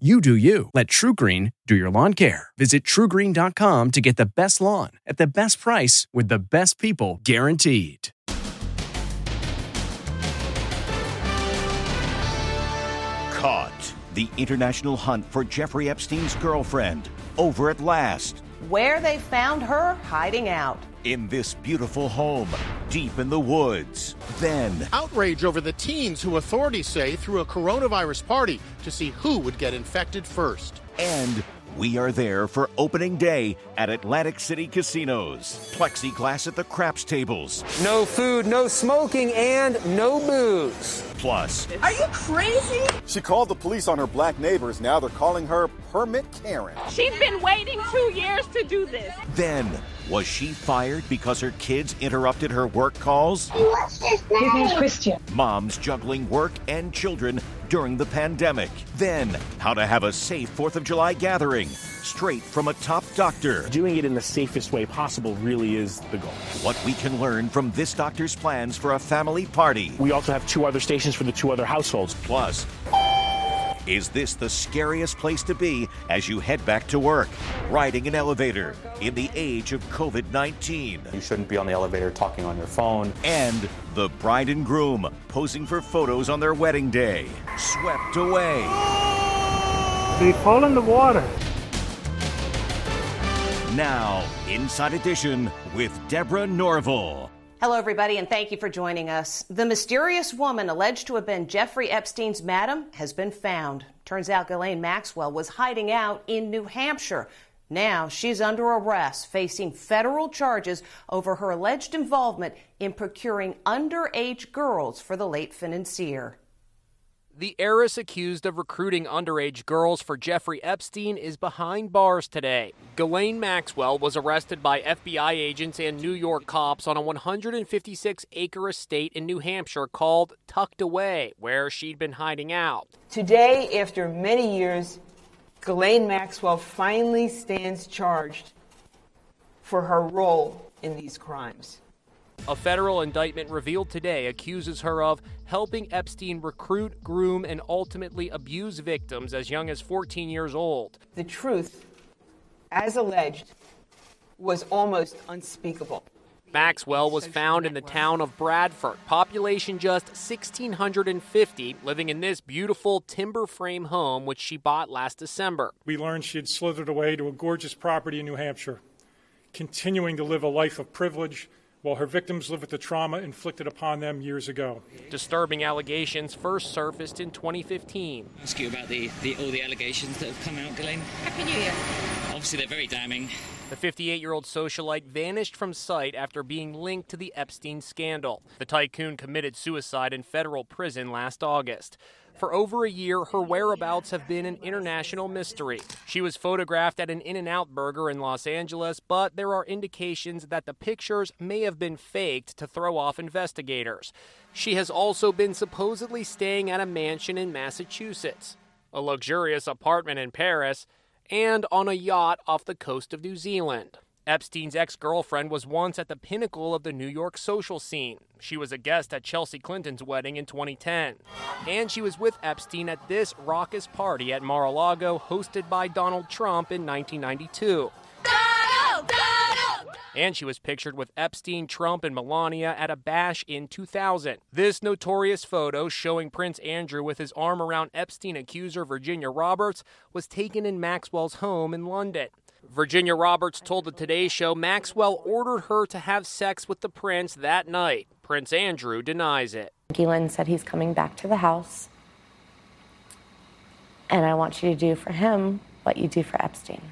You do you. Let TruGreen do your lawn care. Visit trugreen.com to get the best lawn at the best price with the best people guaranteed. Caught. The international hunt for Jeffrey Epstein's girlfriend. Over at last. Where they found her hiding out. In this beautiful home, deep in the woods. Then. Outrage over the teens who authorities say threw a coronavirus party to see who would get infected first. And we are there for opening day at Atlantic City Casinos. Plexiglass at the craps tables. No food, no smoking, and no booze. Plus, Are you crazy? She called the police on her black neighbors. Now they're calling her Permit Karen. She's been waiting two years to do this. then, was she fired because her kids interrupted her work calls? What's this His name's Christian. Moms juggling work and children during the pandemic. Then, how to have a safe 4th of July gathering. Straight from a top doctor. Doing it in the safest way possible really is the goal. What we can learn from this doctor's plans for a family party. We also have two other stations for the two other households. Plus, is this the scariest place to be as you head back to work? Riding an elevator in the age of COVID 19. You shouldn't be on the elevator talking on your phone. And the bride and groom posing for photos on their wedding day. Swept away. They fall in the water. Now, Inside Edition with Deborah Norville. Hello, everybody, and thank you for joining us. The mysterious woman alleged to have been Jeffrey Epstein's madam has been found. Turns out Ghislaine Maxwell was hiding out in New Hampshire. Now she's under arrest, facing federal charges over her alleged involvement in procuring underage girls for the late financier. The heiress accused of recruiting underage girls for Jeffrey Epstein is behind bars today. Ghislaine Maxwell was arrested by FBI agents and New York cops on a 156 acre estate in New Hampshire called Tucked Away, where she'd been hiding out. Today, after many years, Ghislaine Maxwell finally stands charged for her role in these crimes. A federal indictment revealed today accuses her of helping Epstein recruit, groom, and ultimately abuse victims as young as 14 years old. The truth, as alleged, was almost unspeakable. Maxwell was found in the town of Bradford, population just 1,650, living in this beautiful timber frame home which she bought last December. We learned she had slithered away to a gorgeous property in New Hampshire, continuing to live a life of privilege while her victims live with the trauma inflicted upon them years ago. Disturbing allegations first surfaced in 2015. ask you about the, the all the allegations that have come out, Ghislaine. Happy New Year. Obviously, they're very damning. The 58 year old socialite vanished from sight after being linked to the Epstein scandal. The tycoon committed suicide in federal prison last August. For over a year, her whereabouts have been an international mystery. She was photographed at an In N Out burger in Los Angeles, but there are indications that the pictures may have been faked to throw off investigators. She has also been supposedly staying at a mansion in Massachusetts, a luxurious apartment in Paris, and on a yacht off the coast of New Zealand. Epstein's ex girlfriend was once at the pinnacle of the New York social scene. She was a guest at Chelsea Clinton's wedding in 2010. And she was with Epstein at this raucous party at Mar a Lago hosted by Donald Trump in 1992. And she was pictured with Epstein, Trump, and Melania at a bash in 2000. This notorious photo showing Prince Andrew with his arm around Epstein accuser Virginia Roberts was taken in Maxwell's home in London. Virginia Roberts told the Today Show Maxwell ordered her to have sex with the prince that night. Prince Andrew denies it. Ghislaine said he's coming back to the house, and I want you to do for him what you do for Epstein.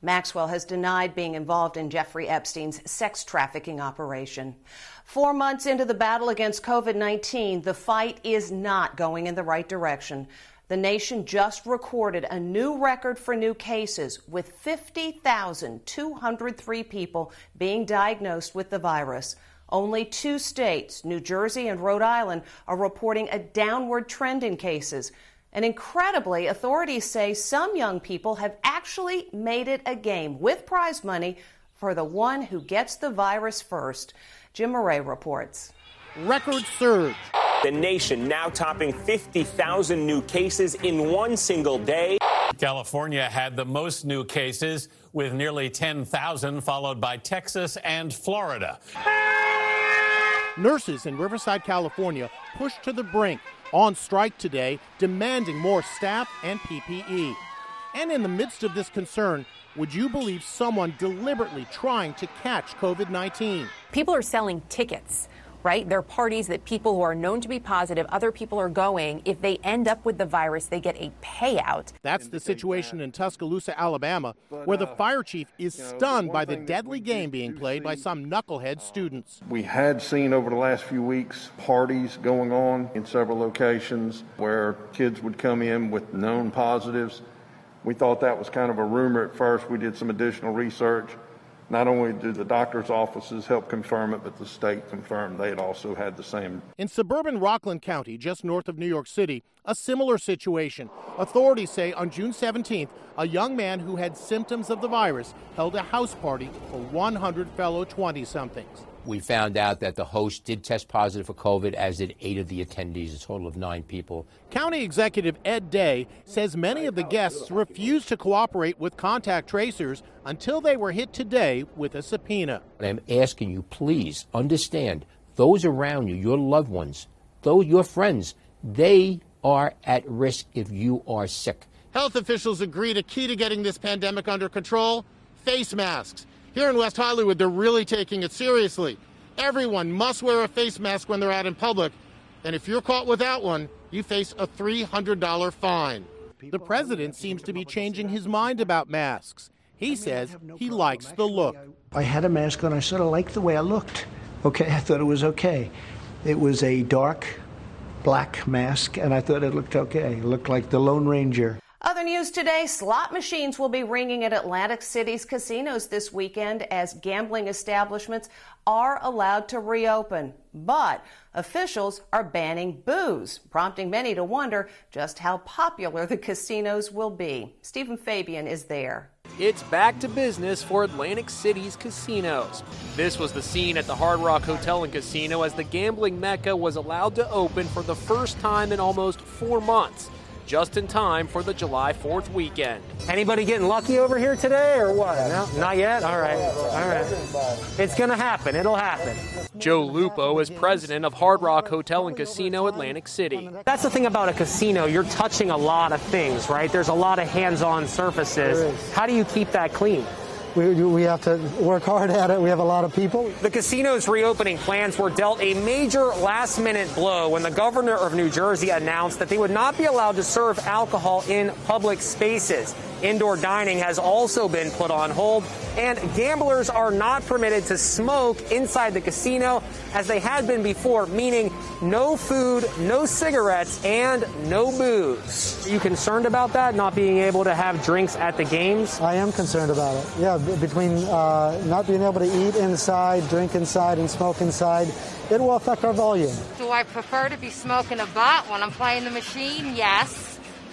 Maxwell has denied being involved in Jeffrey Epstein's sex trafficking operation. Four months into the battle against COVID 19, the fight is not going in the right direction. The nation just recorded a new record for new cases, with 50,203 people being diagnosed with the virus. Only two states, New Jersey and Rhode Island, are reporting a downward trend in cases. And incredibly, authorities say some young people have actually made it a game with prize money for the one who gets the virus first. Jim Murray reports. Record surge. The nation now topping 50,000 new cases in one single day. California had the most new cases with nearly 10,000, followed by Texas and Florida. Nurses in Riverside, California, pushed to the brink on strike today, demanding more staff and PPE. And in the midst of this concern, would you believe someone deliberately trying to catch COVID 19? People are selling tickets right? They're parties that people who are known to be positive, other people are going. If they end up with the virus, they get a payout. That's the situation in Tuscaloosa, Alabama, where the uh, fire chief is stunned by the deadly game being played by some knucklehead uh, students. We had seen over the last few weeks parties going on in several locations where kids would come in with known positives. We thought that was kind of a rumor at first. We did some additional research. Not only do the doctor's offices help confirm it, but the state confirmed they had also had the same. In suburban Rockland County, just north of New York City, a similar situation. Authorities say on June 17th, a young man who had symptoms of the virus held a house party for 100 fellow 20 somethings. We found out that the host did test positive for COVID, as did eight of the attendees, a total of nine people. County Executive Ed Day says many of the guests refused to cooperate with contact tracers until they were hit today with a subpoena. I'm asking you, please understand those around you, your loved ones, those your friends, they are at risk if you are sick. Health officials agree a key to getting this pandemic under control face masks. Here in West Hollywood, they're really taking it seriously. Everyone must wear a face mask when they're out in public, and if you're caught without one, you face a $300 fine. The president seems to be changing his mind about masks. He says he likes the look. I had a mask on. I sort of liked the way I looked. Okay, I thought it was okay. It was a dark black mask, and I thought it looked okay. It looked like the Lone Ranger. Other news today slot machines will be ringing at Atlantic City's casinos this weekend as gambling establishments are allowed to reopen. But officials are banning booze, prompting many to wonder just how popular the casinos will be. Stephen Fabian is there. It's back to business for Atlantic City's casinos. This was the scene at the Hard Rock Hotel and Casino as the gambling mecca was allowed to open for the first time in almost four months just in time for the July 4th weekend. Anybody getting lucky over here today or what? No, not yet? All right. All right. It's going to happen. It'll happen. Joe Lupo is president of Hard Rock Hotel and Casino Atlantic City. That's the thing about a casino. You're touching a lot of things, right? There's a lot of hands on surfaces. How do you keep that clean? We, we have to work hard at it. We have a lot of people. The casino's reopening plans were dealt a major last minute blow when the governor of New Jersey announced that they would not be allowed to serve alcohol in public spaces. Indoor dining has also been put on hold, and gamblers are not permitted to smoke inside the casino as they had been before, meaning no food, no cigarettes, and no booze. Are you concerned about that, not being able to have drinks at the games? I am concerned about it. Yeah, between uh, not being able to eat inside, drink inside, and smoke inside, it will affect our volume. Do I prefer to be smoking a butt when I'm playing the machine? Yes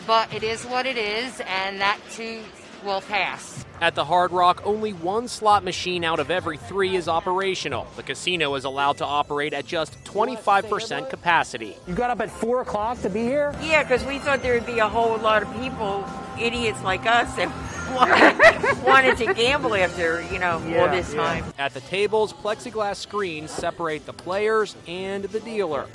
but it is what it is, and that too will pass. At the Hard Rock, only one slot machine out of every three is operational. The casino is allowed to operate at just 25% capacity. You got up at 4 o'clock to be here? Yeah, because we thought there would be a whole lot of people, idiots like us, that wanted to gamble after, you know, yeah, all this time. At the tables, plexiglass screens separate the players and the dealer.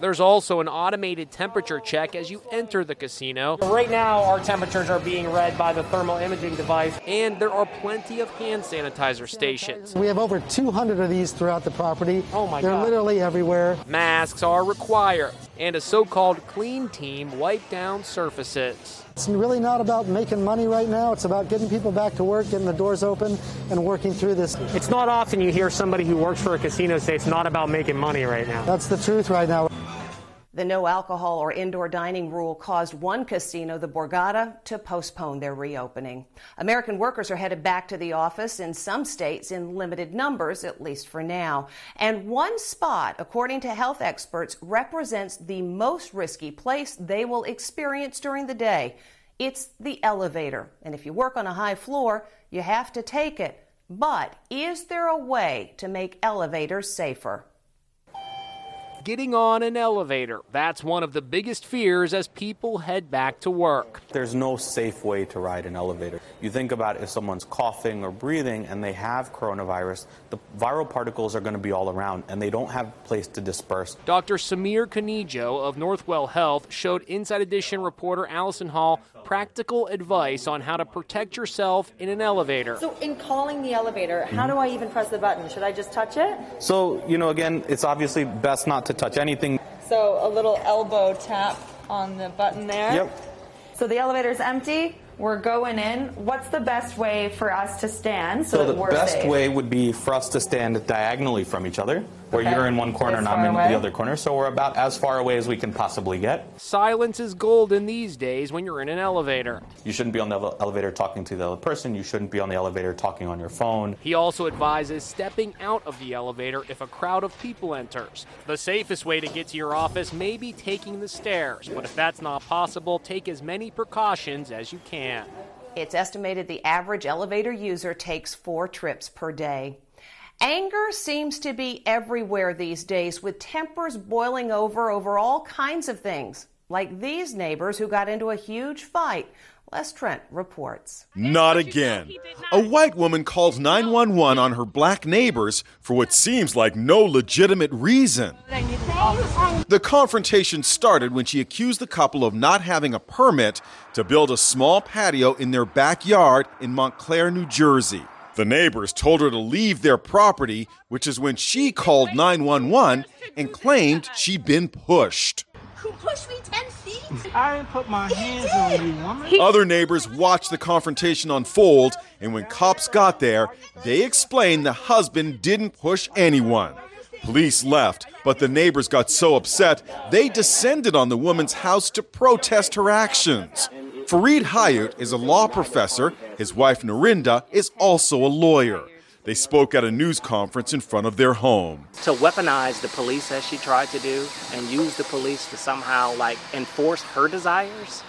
There's also an automated temperature check as you enter the casino. Right now, our temperatures are being read by the thermal imaging device. And there are plenty of hand sanitizer stations. We have over 200 of these throughout the property. Oh my god. They're literally everywhere. Masks are required, and a so called clean team wipe down surfaces. It's really not about making money right now. It's about getting people back to work, getting the doors open, and working through this. It's not often you hear somebody who works for a casino say it's not about making money right now. That's the truth right now. The no alcohol or indoor dining rule caused one casino, the Borgata, to postpone their reopening. American workers are headed back to the office in some states in limited numbers, at least for now. And one spot, according to health experts, represents the most risky place they will experience during the day. It's the elevator. And if you work on a high floor, you have to take it. But is there a way to make elevators safer? Getting on an elevator. That's one of the biggest fears as people head back to work. There's no safe way to ride an elevator. You think about if someone's coughing or breathing and they have coronavirus, the viral particles are going to be all around and they don't have a place to disperse. Dr. Samir Kanijo of Northwell Health showed Inside Edition reporter Allison Hall practical advice on how to protect yourself in an elevator. So, in calling the elevator, how do I even press the button? Should I just touch it? So, you know, again, it's obviously best not to touch anything. So, a little elbow tap on the button there. Yep. So, the elevator's empty. We're going in. What's the best way for us to stand so, So, the best safe? way would be for us to stand diagonally from each other, where Okay. you're in one corner This and I'm in away? the other corner. So, we're about as far away as we can possibly get. Silence is golden these days when you're in an elevator. You shouldn't be on the elevator talking to the other person. You shouldn't be on the elevator talking on your phone. He also advises stepping out of the elevator if a crowd of people enters. The safest way to get to your office may be taking the stairs, but if that's not possible, take as many precautions as you can. It's estimated the average elevator user takes four trips per day. Anger seems to be everywhere these days, with tempers boiling over over all kinds of things, like these neighbors who got into a huge fight. Les Trent reports. Not again. A white woman calls 911 on her black neighbors for what seems like no legitimate reason. The confrontation started when she accused the couple of not having a permit to build a small patio in their backyard in Montclair, New Jersey. The neighbors told her to leave their property, which is when she called 911 and claimed she'd been pushed. Who pushed me 10 feet? I didn't put my hands on you, woman. Other neighbors watched the confrontation unfold, and when cops got there, they explained the husband didn't push anyone. Police left, but the neighbors got so upset they descended on the woman's house to protest her actions. Fareed Hayat is a law professor. His wife Norrinda is also a lawyer. They spoke at a news conference in front of their home. to weaponize the police as she tried to do and use the police to somehow like enforce her desires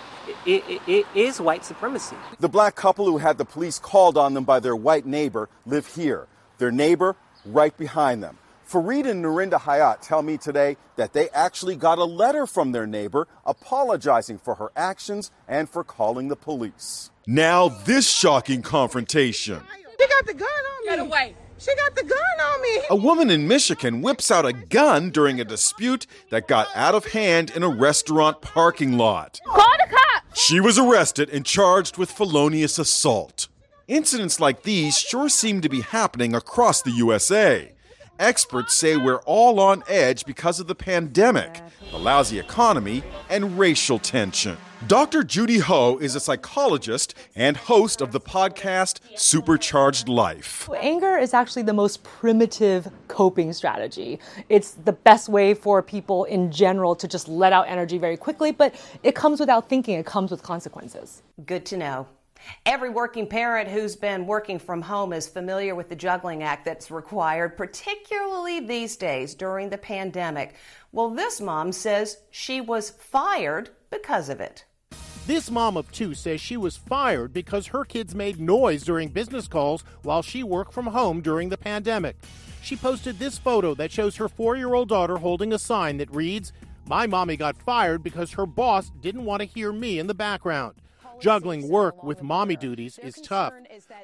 it, it, it is white supremacy The black couple who had the police called on them by their white neighbor live here. Their neighbor right behind them. Fareed and Norrinda Hayat tell me today that they actually got a letter from their neighbor apologizing for her actions and for calling the police. Now, this shocking confrontation. She got the gun on me. Get away. She got the gun on me. A woman in Michigan whips out a gun during a dispute that got out of hand in a restaurant parking lot. Call the cops. She was arrested and charged with felonious assault. Incidents like these sure seem to be happening across the USA. Experts say we're all on edge because of the pandemic, the lousy economy, and racial tension. Dr. Judy Ho is a psychologist and host of the podcast Supercharged Life. Anger is actually the most primitive coping strategy. It's the best way for people in general to just let out energy very quickly, but it comes without thinking, it comes with consequences. Good to know. Every working parent who's been working from home is familiar with the juggling act that's required, particularly these days during the pandemic. Well, this mom says she was fired because of it. This mom of two says she was fired because her kids made noise during business calls while she worked from home during the pandemic. She posted this photo that shows her four year old daughter holding a sign that reads, My mommy got fired because her boss didn't want to hear me in the background. Juggling work with mommy duties is tough.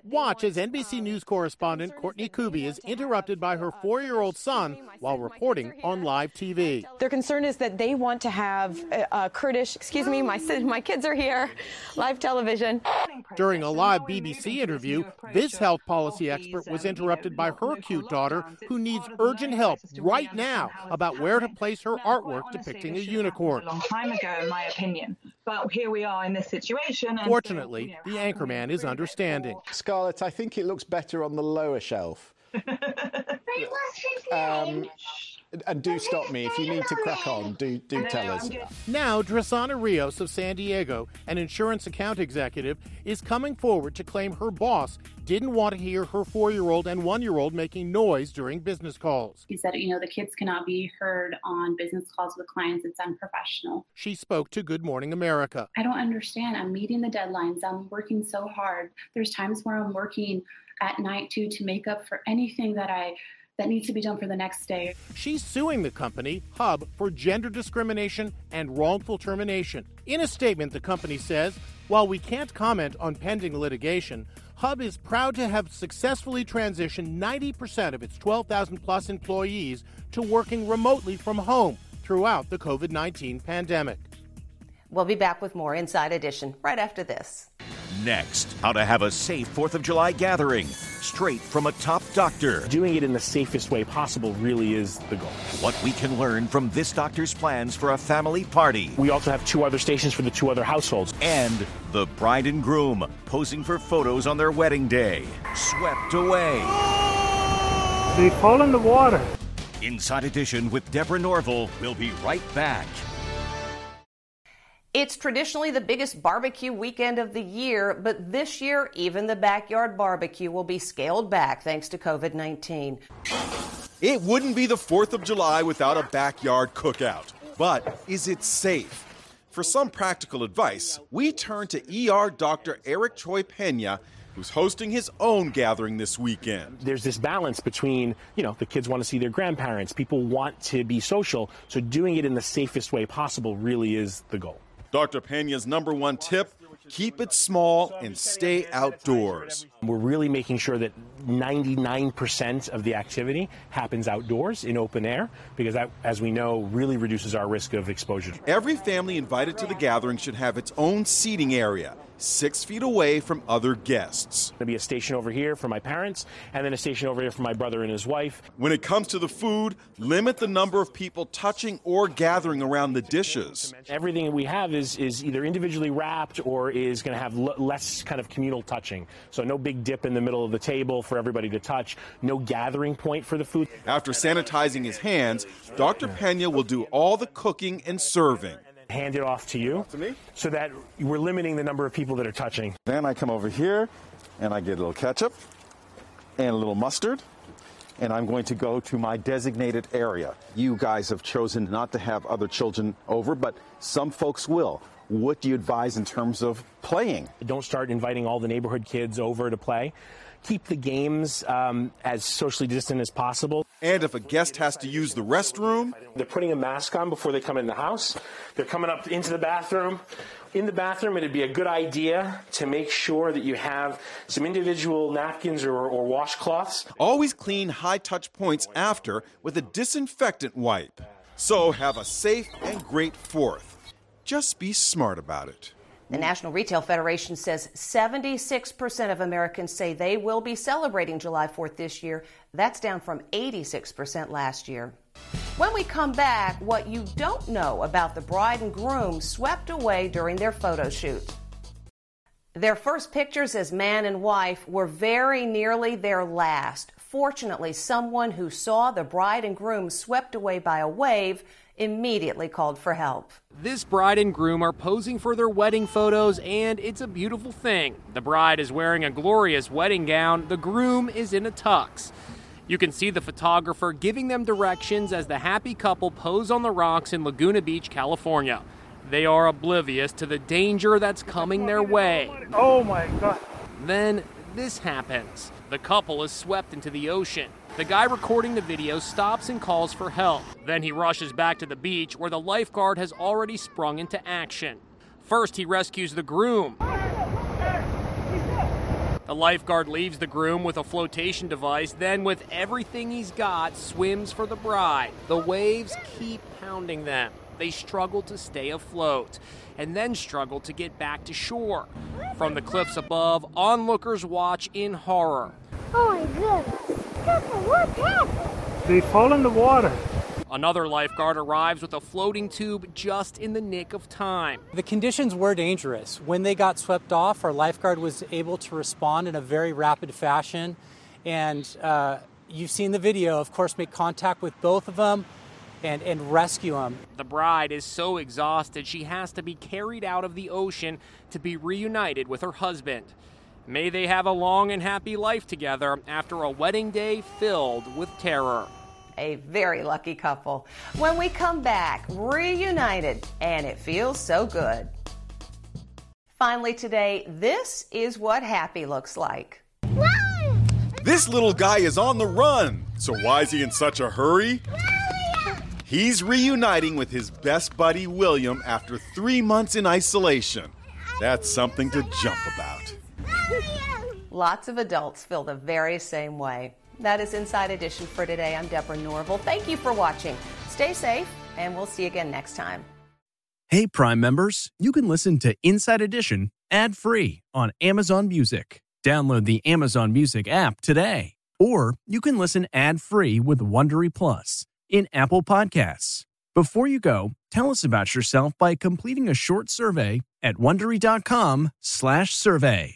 Watch as NBC News correspondent Courtney Kube is interrupted by her four year old son while reporting on live TV. Their concern is that they want to have uh, uh, Kurdish, excuse me, my, my kids are here, live television. During a live BBC interview, this health policy expert was interrupted by her cute daughter, who needs urgent help right now about where to place her artwork depicting a unicorn. A long time ago, in my opinion. But here we are in this situation. And Fortunately, so, the anchorman is understanding. Scarlett, I think it looks better on the lower shelf. um, and do stop me if you need to crack on. Do do tell us. Now, Drasana Rios of San Diego, an insurance account executive, is coming forward to claim her boss didn't want to hear her four-year-old and one-year-old making noise during business calls. He said, you know, the kids cannot be heard on business calls with clients. It's unprofessional. She spoke to Good Morning America. I don't understand. I'm meeting the deadlines. I'm working so hard. There's times where I'm working at night too to make up for anything that I that needs to be done for the next day. She's suing the company, Hub, for gender discrimination and wrongful termination. In a statement, the company says, while we can't comment on pending litigation, Hub is proud to have successfully transitioned 90% of its 12,000 plus employees to working remotely from home throughout the COVID 19 pandemic. We'll be back with more Inside Edition right after this. Next, how to have a safe 4th of July gathering, straight from a top doctor. Doing it in the safest way possible really is the goal. What we can learn from this doctor's plans for a family party. We also have two other stations for the two other households. And the bride and groom posing for photos on their wedding day. Swept away. They fall in the water. Inside Edition with Deborah Norville. We'll be right back. It's traditionally the biggest barbecue weekend of the year, but this year, even the backyard barbecue will be scaled back thanks to COVID 19. It wouldn't be the 4th of July without a backyard cookout. But is it safe? For some practical advice, we turn to ER Dr. Eric Cioe-Pena, who's hosting his own gathering this weekend. There's this balance between, you know, the kids want to see their grandparents, people want to be social, so doing it in the safest way possible really is the goal. Dr. Pena's number one tip keep it small and stay outdoors. We're really making sure that 99% of the activity happens outdoors in open air because that, as we know, really reduces our risk of exposure. Every family invited to the gathering should have its own seating area six feet away from other guests. There'll be a station over here for my parents, and then a station over here for my brother and his wife. When it comes to the food, limit the number of people touching or gathering around the dishes. Everything we have is, is either individually wrapped or is going to have l- less kind of communal touching. So no big dip in the middle of the table for everybody to touch, no gathering point for the food. After sanitizing his hands, Dr. Pena will do all the cooking and serving hand it off to you to me? so that we're limiting the number of people that are touching. Then I come over here and I get a little ketchup and a little mustard. And I'm going to go to my designated area. You guys have chosen not to have other children over, but some folks will. What do you advise in terms of playing? Don't start inviting all the neighborhood kids over to play. Keep the games um, as socially distant as possible. And if a guest has to use the restroom, they're putting a mask on before they come in the house. They're coming up into the bathroom. In the bathroom, it'd be a good idea to make sure that you have some individual napkins or, or washcloths. Always clean high touch points after with a disinfectant wipe. So have a safe and great fourth. Just be smart about it. The mm-hmm. National Retail Federation says 76% of Americans say they will be celebrating July 4th this year. That's down from 86% last year. When we come back, what you don't know about the bride and groom swept away during their photo shoot. Their first pictures as man and wife were very nearly their last. Fortunately, someone who saw the bride and groom swept away by a wave immediately called for help. This bride and groom are posing for their wedding photos, and it's a beautiful thing. The bride is wearing a glorious wedding gown, the groom is in a tux. You can see the photographer giving them directions as the happy couple pose on the rocks in Laguna Beach, California. They are oblivious to the danger that's coming their way. Oh my God. Then this happens. The couple is swept into the ocean. The guy recording the video stops and calls for help. Then he rushes back to the beach where the lifeguard has already sprung into action. First, he rescues the groom. The lifeguard leaves the groom with a flotation device, then, with everything he's got, swims for the bride. The waves keep pounding them. They struggle to stay afloat and then struggle to get back to shore. From the cliffs above, onlookers watch in horror. Oh my goodness. What happened? They fall in the water. Another lifeguard arrives with a floating tube just in the nick of time. The conditions were dangerous. When they got swept off, our lifeguard was able to respond in a very rapid fashion. And uh, you've seen the video, of course, make contact with both of them and, and rescue them. The bride is so exhausted she has to be carried out of the ocean to be reunited with her husband. May they have a long and happy life together after a wedding day filled with terror. A very lucky couple. When we come back, reunited, and it feels so good. Finally, today, this is what happy looks like. This little guy is on the run. So why is he in such a hurry? He's reuniting with his best buddy William after three months in isolation. That's something to jump about. Lots of adults feel the very same way. That is Inside Edition for today. I'm Deborah Norville. Thank you for watching. Stay safe, and we'll see you again next time. Hey, Prime members, you can listen to Inside Edition ad free on Amazon Music. Download the Amazon Music app today. Or you can listen ad free with Wondery Plus in Apple Podcasts. Before you go, tell us about yourself by completing a short survey at wondery.com/slash survey.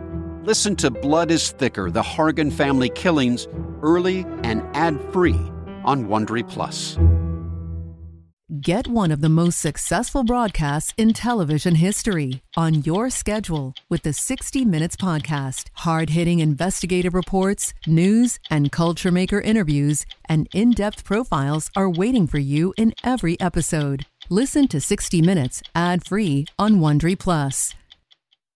Listen to Blood is Thicker The Hargan Family Killings early and ad free on Wondery Plus. Get one of the most successful broadcasts in television history on your schedule with the 60 Minutes Podcast. Hard hitting investigative reports, news, and culture maker interviews, and in depth profiles are waiting for you in every episode. Listen to 60 Minutes ad free on Wondery Plus